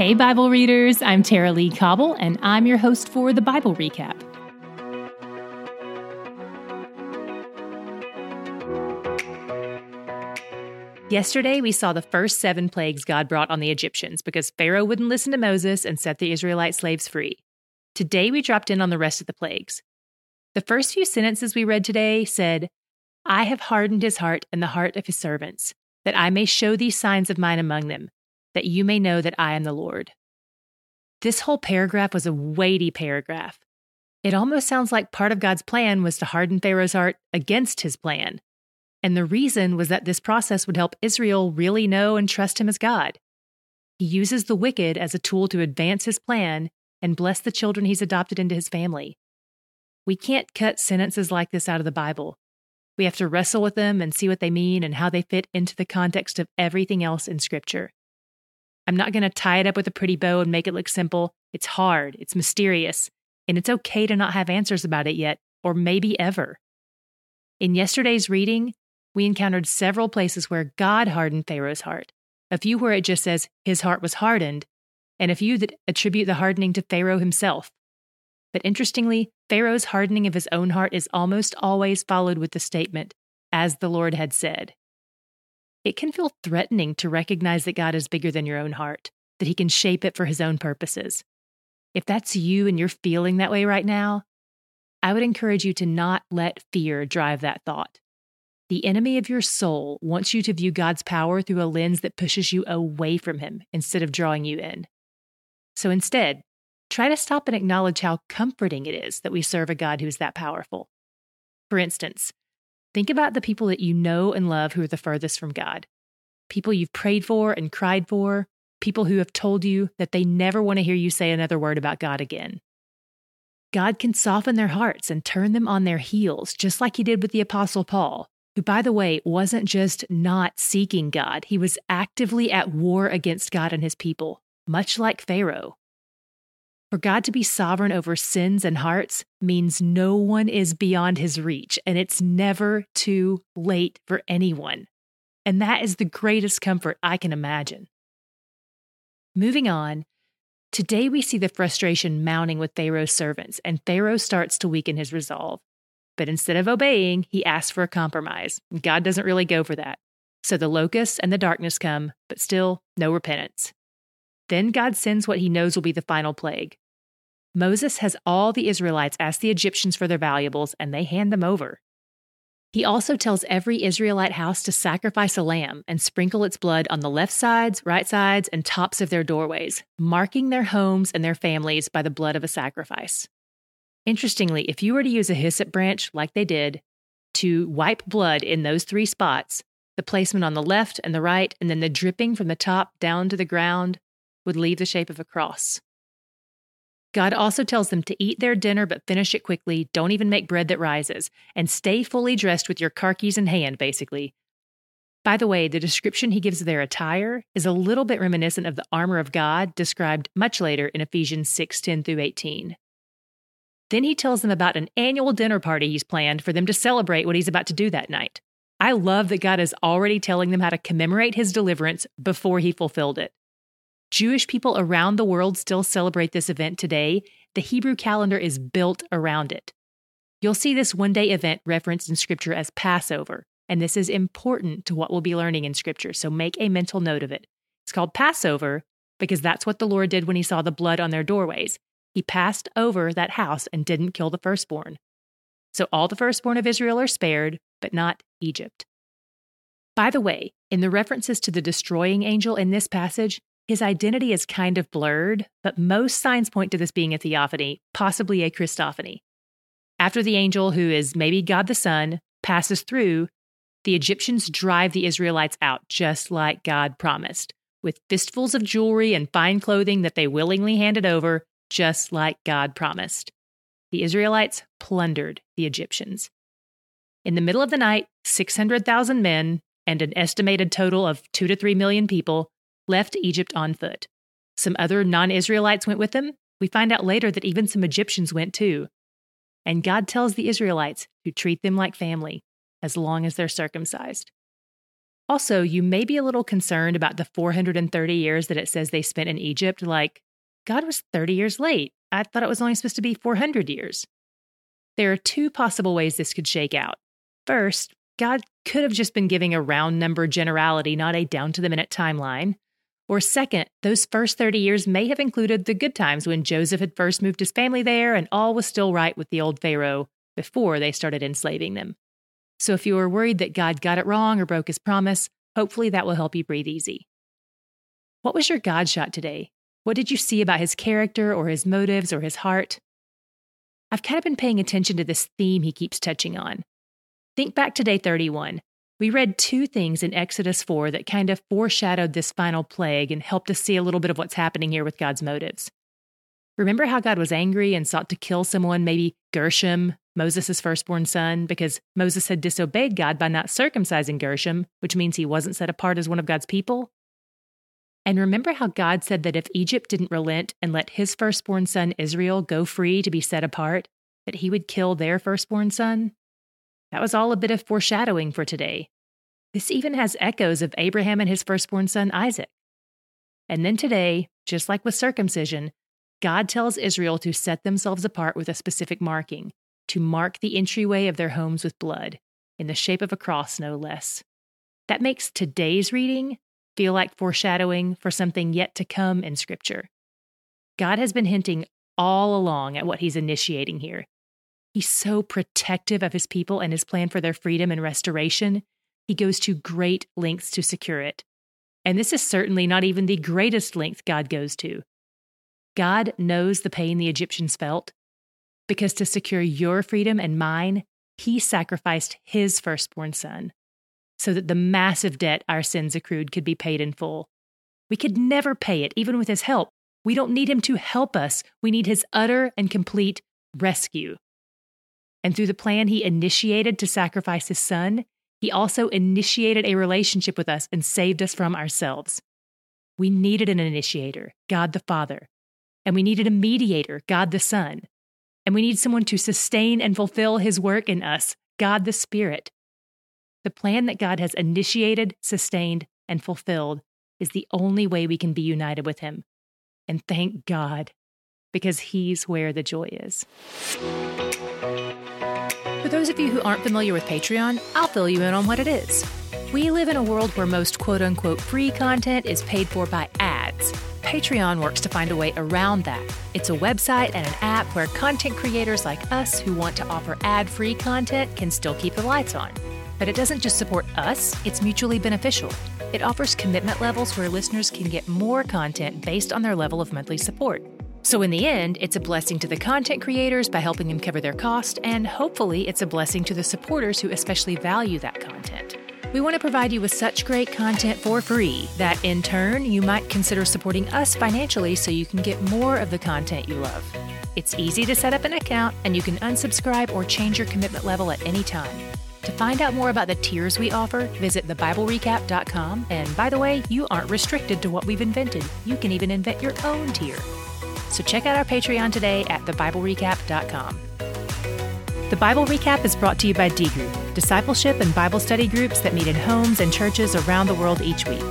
Hey, Bible readers, I'm Tara-Leigh Cobble, and I'm your host for the Bible Recap. Yesterday, we saw the first seven plagues God brought on the Egyptians because Pharaoh wouldn't listen to Moses and set the Israelite slaves free. Today, we dropped in on the rest of the plagues. The first few sentences we read today said, I have hardened his heart and the heart of his servants, that I may show these signs of mine among them, that you may know that I am the Lord. This whole paragraph was a weighty paragraph. It almost sounds like part of God's plan was to harden Pharaoh's heart against his plan. And the reason was that this process would help Israel really know and trust him as God. He uses the wicked as a tool to advance his plan and bless the children he's adopted into his family. We can't cut sentences like this out of the Bible. We have to wrestle with them and see what they mean and how they fit into the context of everything else in Scripture. I'm not going to tie it up with a pretty bow and make it look simple. It's hard, it's mysterious, and it's okay to not have answers about it yet, or maybe ever. In yesterday's reading, we encountered several places where God hardened Pharaoh's heart, a few where it just says his heart was hardened, and a few that attribute the hardening to Pharaoh himself. But interestingly, Pharaoh's hardening of his own heart is almost always followed with the statement, as the Lord had said. It can feel threatening to recognize that God is bigger than your own heart, that he can shape it for his own purposes. If that's you and you're feeling that way right now, I would encourage you to not let fear drive that thought. The enemy of your soul wants you to view God's power through a lens that pushes you away from Him instead of drawing you in. So instead, try to stop and acknowledge how comforting it is that we serve a God who is that powerful. For instance, think about the people that you know and love who are the furthest from God. People you've prayed for and cried for, people who have told you that they never want to hear you say another word about God again. God can soften their hearts and turn them on their heels, just like He did with the Apostle Paul, who, by the way, wasn't just not seeking God, he was actively at war against God and his people, much like Pharaoh. For God to be sovereign over sins and hearts means no one is beyond his reach, and it's never too late for anyone. And that is the greatest comfort I can imagine. Moving on, today we see the frustration mounting with Pharaoh's servants, and Pharaoh starts to weaken his resolve. But instead of obeying, he asks for a compromise. God doesn't really go for that. So the locusts and the darkness come, but still no repentance. Then God sends what he knows will be the final plague. Moses has all the Israelites ask the Egyptians for their valuables, and they hand them over. He also tells every Israelite house to sacrifice a lamb and sprinkle its blood on the left sides, right sides, and tops of their doorways, marking their homes and their families by the blood of a sacrifice. Interestingly, if you were to use a hyssop branch like they did to wipe blood in those three spots, the placement on the left and the right, and then the dripping from the top down to the ground would leave the shape of a cross. God also tells them to eat their dinner but finish it quickly, don't even make bread that rises, and stay fully dressed with your car keys in hand, basically. By the way, the description he gives of their attire is a little bit reminiscent of the armor of God described much later in Ephesians 6 10 through 18. Then he tells them about an annual dinner party he's planned for them to celebrate what he's about to do that night. I love that God is already telling them how to commemorate his deliverance before he fulfilled it. Jewish people around the world still celebrate this event today. The Hebrew calendar is built around it. You'll see this one day event referenced in Scripture as Passover, and this is important to what we'll be learning in Scripture, so make a mental note of it. It's called Passover because that's what the Lord did when he saw the blood on their doorways. He passed over that house and didn't kill the firstborn. So all the firstborn of Israel are spared, but not Egypt. By the way, in the references to the destroying angel in this passage, his identity is kind of blurred, but most signs point to this being a theophany, possibly a Christophany. After the angel, who is maybe God the Son, passes through, the Egyptians drive the Israelites out just like God promised, with fistfuls of jewelry and fine clothing that they willingly handed over just like God promised. The Israelites plundered the Egyptians. In the middle of the night, 600,000 men and an estimated total of 2 to 3 million people left Egypt on foot. Some other non Israelites went with them. We find out later that even some Egyptians went too. And God tells the Israelites to treat them like family as long as they're circumcised. Also, you may be a little concerned about the 430 years that it says they spent in Egypt. Like, God was 30 years late. I thought it was only supposed to be 400 years. There are two possible ways this could shake out. First, God could have just been giving a round number generality, not a down to the minute timeline. Or second, those first 30 years may have included the good times when Joseph had first moved his family there and all was still right with the old Pharaoh before they started enslaving them. So if you are worried that God got it wrong or broke his promise, hopefully that will help you breathe easy. What was your God shot today? What did you see about his character or his motives or his heart? I've kind of been paying attention to this theme he keeps touching on. Think back to day 31. We read two things in Exodus 4 that kind of foreshadowed this final plague and helped us see a little bit of what's happening here with God's motives. Remember how God was angry and sought to kill someone, maybe Gershom, Moses' firstborn son, because Moses had disobeyed God by not circumcising Gershom, which means he wasn't set apart as one of God's people? And remember how God said that if Egypt didn't relent and let his firstborn son Israel go free to be set apart, that he would kill their firstborn son? That was all a bit of foreshadowing for today. This even has echoes of Abraham and his firstborn son Isaac. And then today, just like with circumcision, God tells Israel to set themselves apart with a specific marking, to mark the entryway of their homes with blood, in the shape of a cross, no less. That makes today's reading feel like foreshadowing for something yet to come in Scripture. God has been hinting all along at what he's initiating here. He's so protective of his people and his plan for their freedom and restoration. He goes to great lengths to secure it. And this is certainly not even the greatest length God goes to. God knows the pain the Egyptians felt because to secure your freedom and mine, he sacrificed his firstborn son so that the massive debt our sins accrued could be paid in full. We could never pay it, even with his help. We don't need him to help us, we need his utter and complete rescue. And through the plan he initiated to sacrifice his son, he also initiated a relationship with us and saved us from ourselves. We needed an initiator, God the Father, and we needed a mediator, God the Son. And we need someone to sustain and fulfill his work in us, God the Spirit. The plan that God has initiated, sustained, and fulfilled is the only way we can be united with him. And thank God, because he's where the joy is. For those of you who aren't familiar with Patreon, I'll fill you in on what it is. We live in a world where most quote unquote free content is paid for by ads. Patreon works to find a way around that. It's a website and an app where content creators like us who want to offer ad free content can still keep the lights on. But it doesn't just support us, it's mutually beneficial. It offers commitment levels where listeners can get more content based on their level of monthly support. So, in the end, it's a blessing to the content creators by helping them cover their cost, and hopefully, it's a blessing to the supporters who especially value that content. We want to provide you with such great content for free that in turn you might consider supporting us financially so you can get more of the content you love. It's easy to set up an account and you can unsubscribe or change your commitment level at any time. To find out more about the tiers we offer, visit thebiblerecap.com. And by the way, you aren't restricted to what we've invented. You can even invent your own tier. So check out our Patreon today at thebiblerecap.com. The Bible Recap is brought to you by D Group, discipleship and Bible study groups that meet in homes and churches around the world each week.